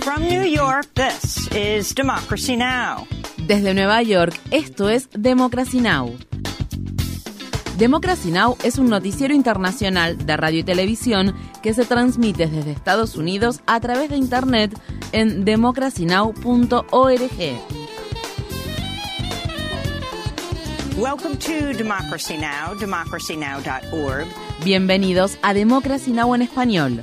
From New York, this is Democracy Now! Desde Nueva York, esto es Democracy Now! Democracy Now! es un noticiero internacional de radio y televisión que se transmite desde Estados Unidos a través de Internet en democracynow.org. Welcome to Democracy Now!, democracynow.org. Bienvenidos a Democracy Now! en español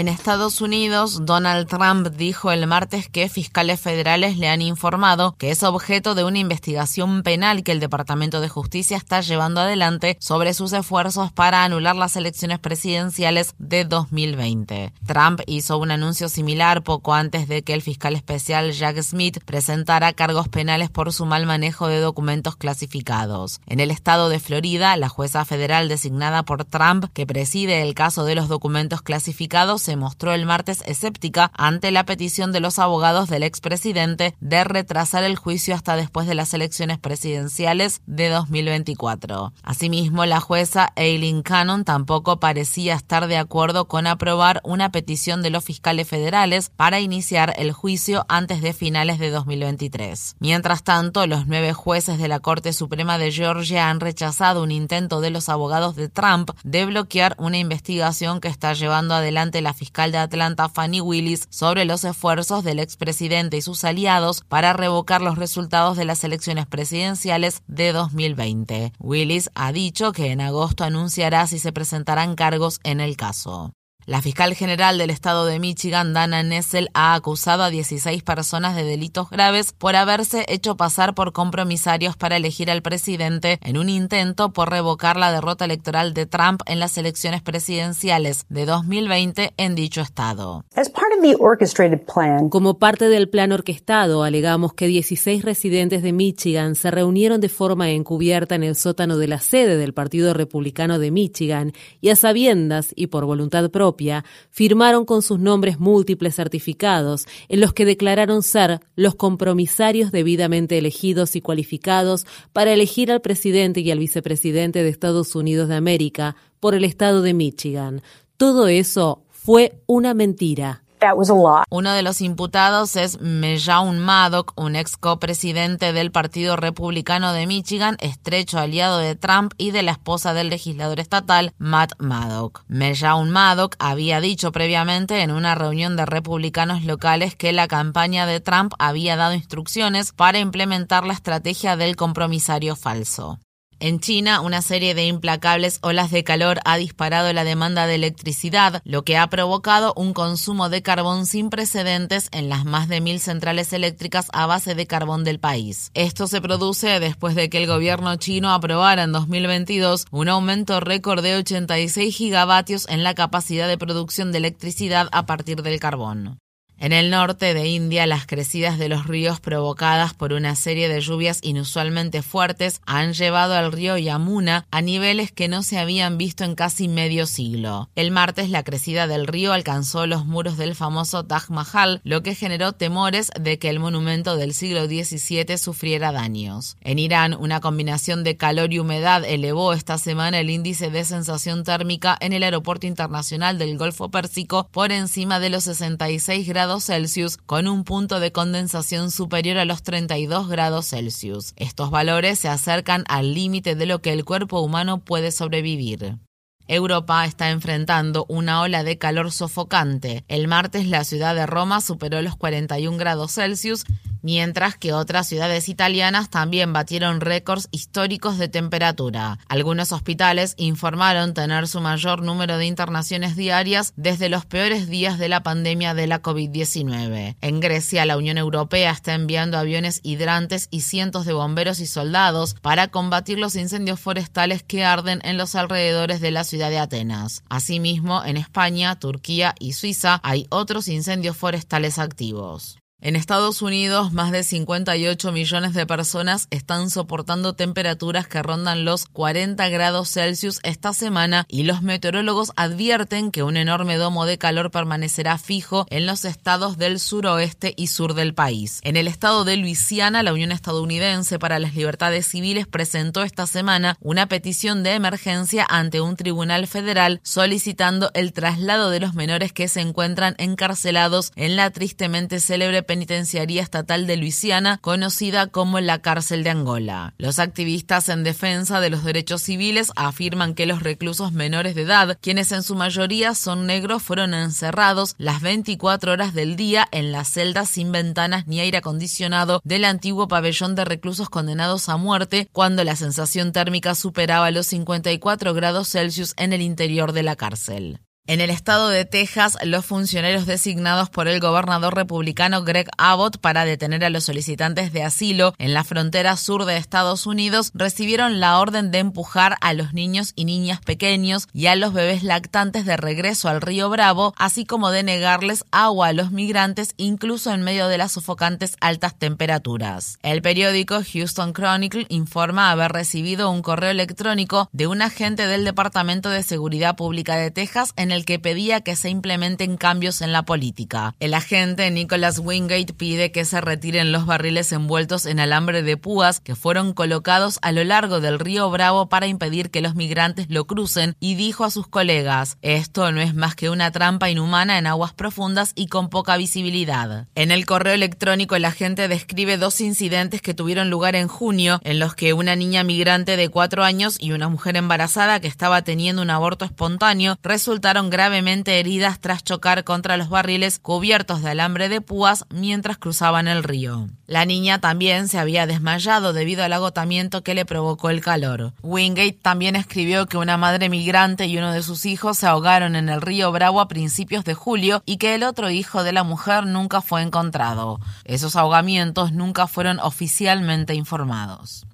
En Estados Unidos, Donald Trump dijo el martes que fiscales federales le han informado que es objeto de una investigación penal que el Departamento de Justicia está llevando adelante sobre sus esfuerzos para anular las elecciones presidenciales de 2020. Trump hizo un anuncio similar poco antes de que el fiscal especial Jack Smith presentara cargos penales por su mal manejo de documentos clasificados. En el estado de Florida, la jueza federal designada por Trump, que preside el caso de los documentos clasificados, se mostró el martes escéptica ante la petición de los abogados del expresidente de retrasar el juicio hasta después de las elecciones presidenciales de 2024. Asimismo, la jueza Eileen Cannon tampoco parecía estar de acuerdo con aprobar una petición de los fiscales federales para iniciar el juicio antes de finales de 2023. Mientras tanto, los nueve jueces de la Corte Suprema de Georgia han rechazado un intento de los abogados de Trump de bloquear una investigación que está llevando adelante la fiscal de Atlanta, Fanny Willis, sobre los esfuerzos del expresidente y sus aliados para revocar los resultados de las elecciones presidenciales de 2020. Willis ha dicho que en agosto anunciará si se presentarán cargos en el caso. La fiscal general del estado de Michigan, Dana Nessel, ha acusado a 16 personas de delitos graves por haberse hecho pasar por compromisarios para elegir al presidente en un intento por revocar la derrota electoral de Trump en las elecciones presidenciales de 2020 en dicho estado. Como parte del plan orquestado, alegamos que 16 residentes de Michigan se reunieron de forma encubierta en el sótano de la sede del Partido Republicano de Michigan y a sabiendas y por voluntad propia firmaron con sus nombres múltiples certificados en los que declararon ser los compromisarios debidamente elegidos y cualificados para elegir al presidente y al vicepresidente de Estados Unidos de América por el estado de Michigan. Todo eso fue una mentira. Uno de los imputados es Mejaun Maddock, un ex copresidente del Partido Republicano de Michigan, estrecho aliado de Trump y de la esposa del legislador estatal Matt Maddock. Mejaun Maddock había dicho previamente en una reunión de republicanos locales que la campaña de Trump había dado instrucciones para implementar la estrategia del compromisario falso. En China, una serie de implacables olas de calor ha disparado la demanda de electricidad, lo que ha provocado un consumo de carbón sin precedentes en las más de mil centrales eléctricas a base de carbón del país. Esto se produce después de que el gobierno chino aprobara en 2022 un aumento récord de 86 gigavatios en la capacidad de producción de electricidad a partir del carbón. En el norte de India, las crecidas de los ríos provocadas por una serie de lluvias inusualmente fuertes han llevado al río Yamuna a niveles que no se habían visto en casi medio siglo. El martes, la crecida del río alcanzó los muros del famoso Taj Mahal, lo que generó temores de que el monumento del siglo XVII sufriera daños. En Irán, una combinación de calor y humedad elevó esta semana el índice de sensación térmica en el aeropuerto internacional del Golfo Pérsico por encima de los 66 grados Celsius con un punto de condensación superior a los 32 grados Celsius. Estos valores se acercan al límite de lo que el cuerpo humano puede sobrevivir. Europa está enfrentando una ola de calor sofocante. El martes la ciudad de Roma superó los 41 grados Celsius mientras que otras ciudades italianas también batieron récords históricos de temperatura. Algunos hospitales informaron tener su mayor número de internaciones diarias desde los peores días de la pandemia de la COVID-19. En Grecia, la Unión Europea está enviando aviones hidrantes y cientos de bomberos y soldados para combatir los incendios forestales que arden en los alrededores de la ciudad de Atenas. Asimismo, en España, Turquía y Suiza hay otros incendios forestales activos. En Estados Unidos, más de 58 millones de personas están soportando temperaturas que rondan los 40 grados Celsius esta semana y los meteorólogos advierten que un enorme domo de calor permanecerá fijo en los estados del suroeste y sur del país. En el estado de Luisiana, la Unión Estadounidense para las Libertades Civiles presentó esta semana una petición de emergencia ante un tribunal federal solicitando el traslado de los menores que se encuentran encarcelados en la tristemente célebre Penitenciaría Estatal de Luisiana, conocida como la Cárcel de Angola. Los activistas en defensa de los derechos civiles afirman que los reclusos menores de edad, quienes en su mayoría son negros, fueron encerrados las 24 horas del día en las celdas sin ventanas ni aire acondicionado del antiguo pabellón de reclusos condenados a muerte cuando la sensación térmica superaba los 54 grados Celsius en el interior de la cárcel. En el estado de Texas, los funcionarios designados por el gobernador republicano Greg Abbott para detener a los solicitantes de asilo en la frontera sur de Estados Unidos recibieron la orden de empujar a los niños y niñas pequeños y a los bebés lactantes de regreso al río Bravo, así como de negarles agua a los migrantes incluso en medio de las sofocantes altas temperaturas. El periódico Houston Chronicle informa haber recibido un correo electrónico de un agente del Departamento de Seguridad Pública de Texas en el que pedía que se implementen cambios en la política. El agente Nicholas Wingate pide que se retiren los barriles envueltos en alambre de púas que fueron colocados a lo largo del río Bravo para impedir que los migrantes lo crucen y dijo a sus colegas, esto no es más que una trampa inhumana en aguas profundas y con poca visibilidad. En el correo electrónico el agente describe dos incidentes que tuvieron lugar en junio en los que una niña migrante de cuatro años y una mujer embarazada que estaba teniendo un aborto espontáneo resultaron gravemente heridas tras chocar contra los barriles cubiertos de alambre de púas mientras cruzaban el río. La niña también se había desmayado debido al agotamiento que le provocó el calor. Wingate también escribió que una madre migrante y uno de sus hijos se ahogaron en el río Bravo a principios de julio y que el otro hijo de la mujer nunca fue encontrado. Esos ahogamientos nunca fueron oficialmente informados.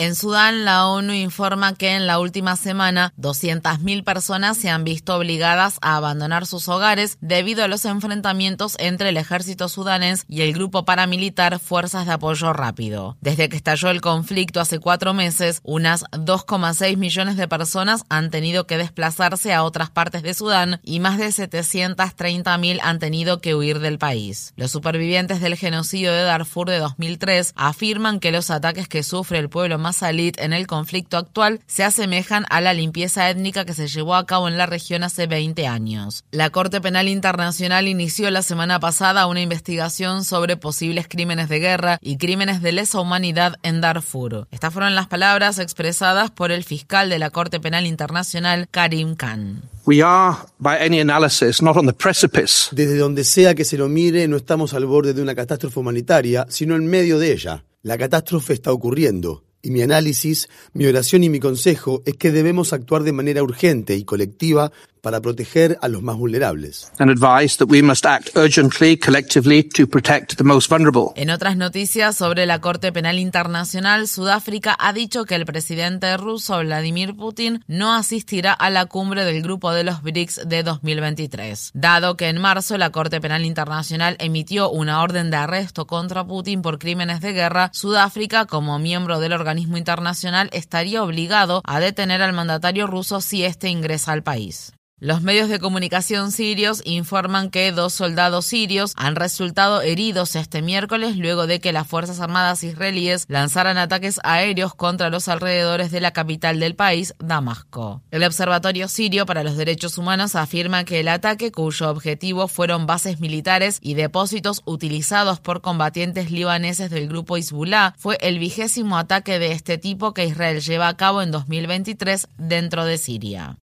En Sudán, la ONU informa que en la última semana 200.000 personas se han visto obligadas a abandonar sus hogares debido a los enfrentamientos entre el ejército sudanés y el grupo paramilitar Fuerzas de Apoyo Rápido. Desde que estalló el conflicto hace cuatro meses, unas 2,6 millones de personas han tenido que desplazarse a otras partes de Sudán y más de 730.000 han tenido que huir del país. Los supervivientes del genocidio de Darfur de 2003 afirman que los ataques que sufre el pueblo Masalit en el conflicto actual se asemejan a la limpieza étnica que se llevó a cabo en la región hace 20 años. La Corte Penal Internacional inició la semana pasada una investigación sobre posibles crímenes de guerra y crímenes de lesa humanidad en Darfur. Estas fueron las palabras expresadas por el fiscal de la Corte Penal Internacional, Karim Khan. Desde donde sea que se lo mire, no estamos al borde de una catástrofe humanitaria, sino en medio de ella. La catástrofe está ocurriendo y mi análisis, mi oración y mi consejo es que debemos actuar de manera urgente y colectiva para proteger a los más vulnerables. En otras noticias sobre la Corte Penal Internacional, Sudáfrica ha dicho que el presidente ruso Vladimir Putin no asistirá a la cumbre del grupo de los BRICS de 2023, dado que en marzo la Corte Penal Internacional emitió una orden de arresto contra Putin por crímenes de guerra, Sudáfrica, como miembro del organismo internacional, estaría obligado a detener al mandatario ruso si éste ingresa al país. Los medios de comunicación sirios informan que dos soldados sirios han resultado heridos este miércoles luego de que las Fuerzas Armadas israelíes lanzaran ataques aéreos contra los alrededores de la capital del país, Damasco. El Observatorio Sirio para los Derechos Humanos afirma que el ataque, cuyo objetivo fueron bases militares y depósitos utilizados por combatientes libaneses del grupo Hezbollah, fue el vigésimo ataque de este tipo que Israel lleva a cabo en 2023 dentro de Siria.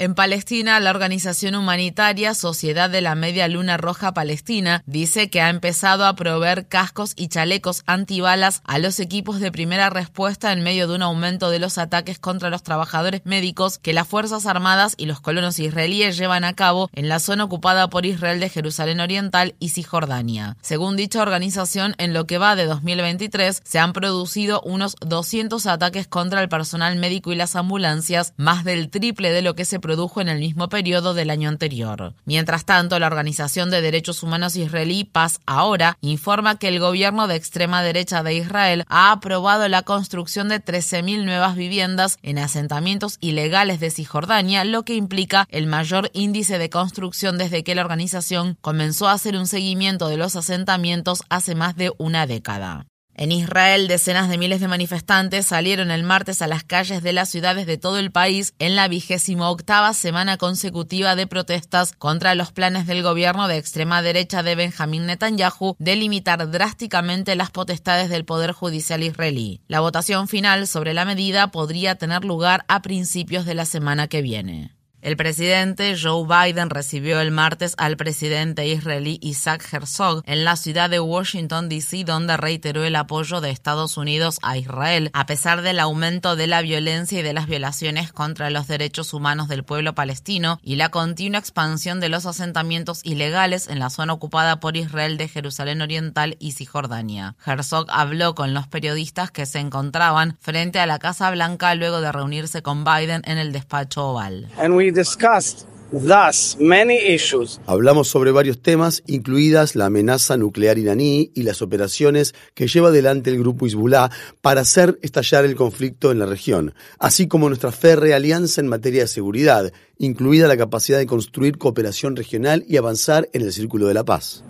En Palestina, la organización humanitaria Sociedad de la Media Luna Roja Palestina dice que ha empezado a proveer cascos y chalecos antibalas a los equipos de primera respuesta en medio de un aumento de los ataques contra los trabajadores médicos que las Fuerzas Armadas y los colonos israelíes llevan a cabo en la zona ocupada por Israel de Jerusalén Oriental y Cisjordania. Según dicha organización, en lo que va de 2023 se han producido unos 200 ataques contra el personal médico y las ambulancias, más del triple de lo que se produjo produjo en el mismo periodo del año anterior. Mientras tanto, la Organización de Derechos Humanos israelí Paz Ahora informa que el gobierno de extrema derecha de Israel ha aprobado la construcción de 13.000 nuevas viviendas en asentamientos ilegales de Cisjordania, lo que implica el mayor índice de construcción desde que la organización comenzó a hacer un seguimiento de los asentamientos hace más de una década. En Israel, decenas de miles de manifestantes salieron el martes a las calles de las ciudades de todo el país en la vigésima octava semana consecutiva de protestas contra los planes del gobierno de extrema derecha de Benjamín Netanyahu de limitar drásticamente las potestades del Poder Judicial israelí. La votación final sobre la medida podría tener lugar a principios de la semana que viene. El presidente Joe Biden recibió el martes al presidente israelí Isaac Herzog en la ciudad de Washington, D.C., donde reiteró el apoyo de Estados Unidos a Israel, a pesar del aumento de la violencia y de las violaciones contra los derechos humanos del pueblo palestino y la continua expansión de los asentamientos ilegales en la zona ocupada por Israel de Jerusalén Oriental y Cisjordania. Herzog habló con los periodistas que se encontraban frente a la Casa Blanca luego de reunirse con Biden en el despacho oval. Hablamos sobre varios temas, incluidas la amenaza nuclear iraní y las operaciones que lleva adelante el grupo Hezbollah para hacer estallar el conflicto en la región, así como nuestra férrea alianza en materia de seguridad, incluida la capacidad de construir cooperación regional y avanzar en el Círculo de la Paz.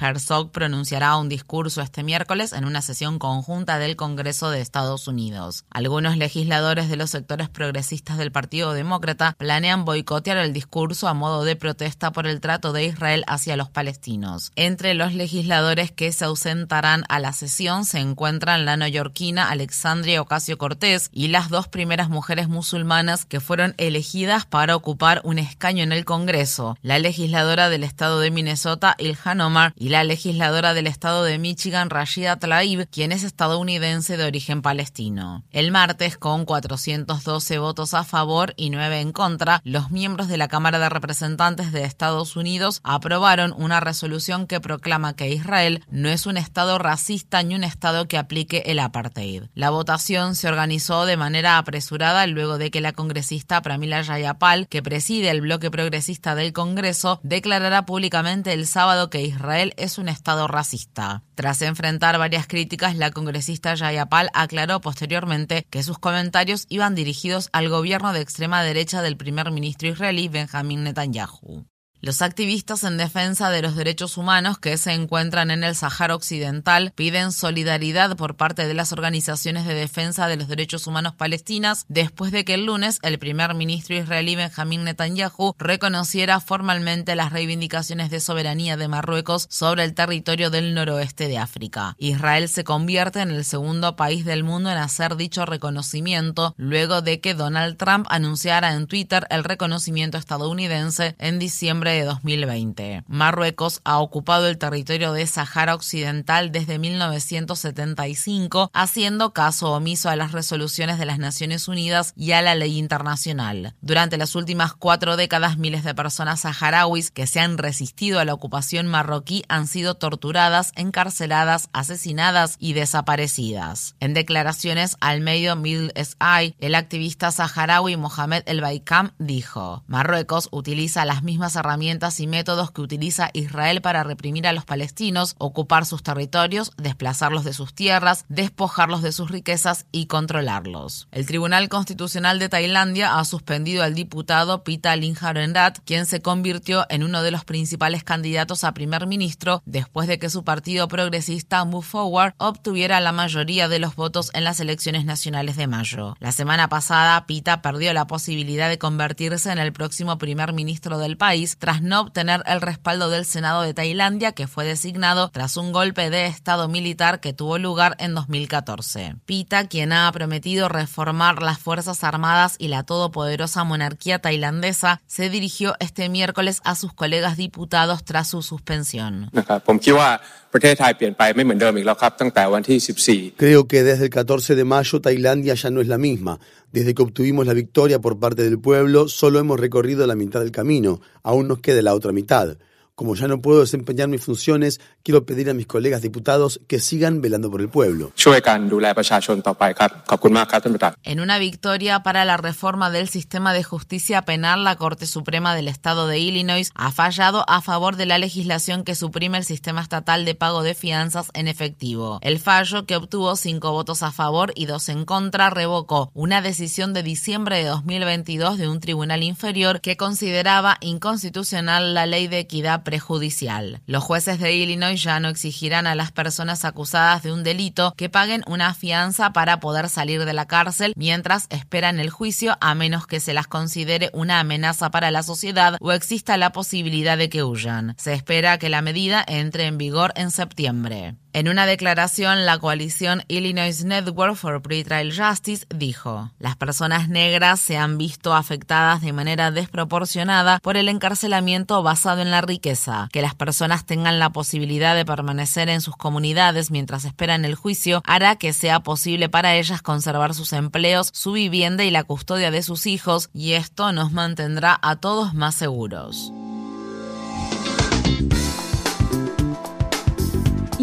Herzog pronunciará un discurso este miércoles en una sesión conjunta del Congreso de Estados Unidos. Algunos legisladores de los sectores progresistas del Partido Demócrata planean boicotear el discurso a modo de protesta por el trato de Israel hacia los palestinos. Entre los legisladores que se ausentarán a la sesión se encuentran la neoyorquina Alexandria Ocasio Cortés y las dos primeras mujeres musulmanas que fueron elegidas para ocupar un escaño en el Congreso, la legisladora del estado de Minnesota Ilhan Omar y la legisladora del estado de Michigan Rashida Tlaib, quien es estadounidense de origen palestino. El martes, con 412 votos a favor y 9 en contra, los miembros de la Cámara de Representantes de Estados Unidos aprobaron una resolución que proclama que Israel no es un estado racista ni un estado que aplique el apartheid. La votación se organizó de manera apresurada luego de que la congresista Pramila Jayapal, que preside el bloque progresista del Congreso, declarara públicamente el sábado que Israel es un estado racista. Tras enfrentar varias críticas, la congresista Jayapal aclaró posteriormente que sus comentarios iban dirigidos al gobierno de extrema derecha del primer ministro israelí Benjamin Netanyahu. Los activistas en defensa de los derechos humanos que se encuentran en el Sahara Occidental piden solidaridad por parte de las organizaciones de defensa de los derechos humanos palestinas después de que el lunes el primer ministro israelí Benjamín Netanyahu reconociera formalmente las reivindicaciones de soberanía de Marruecos sobre el territorio del noroeste de África. Israel se convierte en el segundo país del mundo en hacer dicho reconocimiento luego de que Donald Trump anunciara en Twitter el reconocimiento estadounidense en diciembre de 2020. Marruecos ha ocupado el territorio de Sahara Occidental desde 1975, haciendo caso omiso a las resoluciones de las Naciones Unidas y a la ley internacional. Durante las últimas cuatro décadas, miles de personas saharauis que se han resistido a la ocupación marroquí han sido torturadas, encarceladas, asesinadas y desaparecidas. En declaraciones al medio Middle SI, el activista saharaui Mohamed El Baikam dijo: Marruecos utiliza las mismas herramientas herramientas y métodos que utiliza Israel para reprimir a los palestinos, ocupar sus territorios, desplazarlos de sus tierras, despojarlos de sus riquezas y controlarlos. El Tribunal Constitucional de Tailandia ha suspendido al diputado Pita Limjaroenrat, quien se convirtió en uno de los principales candidatos a primer ministro después de que su partido progresista Move Forward obtuviera la mayoría de los votos en las elecciones nacionales de mayo. La semana pasada, Pita perdió la posibilidad de convertirse en el próximo primer ministro del país tras no obtener el respaldo del Senado de Tailandia, que fue designado tras un golpe de Estado militar que tuvo lugar en 2014. Pita, quien ha prometido reformar las Fuerzas Armadas y la todopoderosa monarquía tailandesa, se dirigió este miércoles a sus colegas diputados tras su suspensión. Creo que desde el 14 de mayo Tailandia ya no es la misma. Desde que obtuvimos la victoria por parte del pueblo, solo hemos recorrido la mitad del camino, aún nos queda la otra mitad. Como ya no puedo desempeñar mis funciones, quiero pedir a mis colegas diputados que sigan velando por el pueblo. En una victoria para la reforma del sistema de justicia penal, la Corte Suprema del Estado de Illinois ha fallado a favor de la legislación que suprime el sistema estatal de pago de fianzas en efectivo. El fallo, que obtuvo cinco votos a favor y dos en contra, revocó una decisión de diciembre de 2022 de un tribunal inferior que consideraba inconstitucional la ley de equidad prejudicial. Los jueces de Illinois ya no exigirán a las personas acusadas de un delito que paguen una fianza para poder salir de la cárcel mientras esperan el juicio a menos que se las considere una amenaza para la sociedad o exista la posibilidad de que huyan. Se espera que la medida entre en vigor en septiembre. En una declaración, la coalición Illinois Network for Pretrial Justice dijo, las personas negras se han visto afectadas de manera desproporcionada por el encarcelamiento basado en la riqueza. Que las personas tengan la posibilidad de permanecer en sus comunidades mientras esperan el juicio hará que sea posible para ellas conservar sus empleos, su vivienda y la custodia de sus hijos, y esto nos mantendrá a todos más seguros.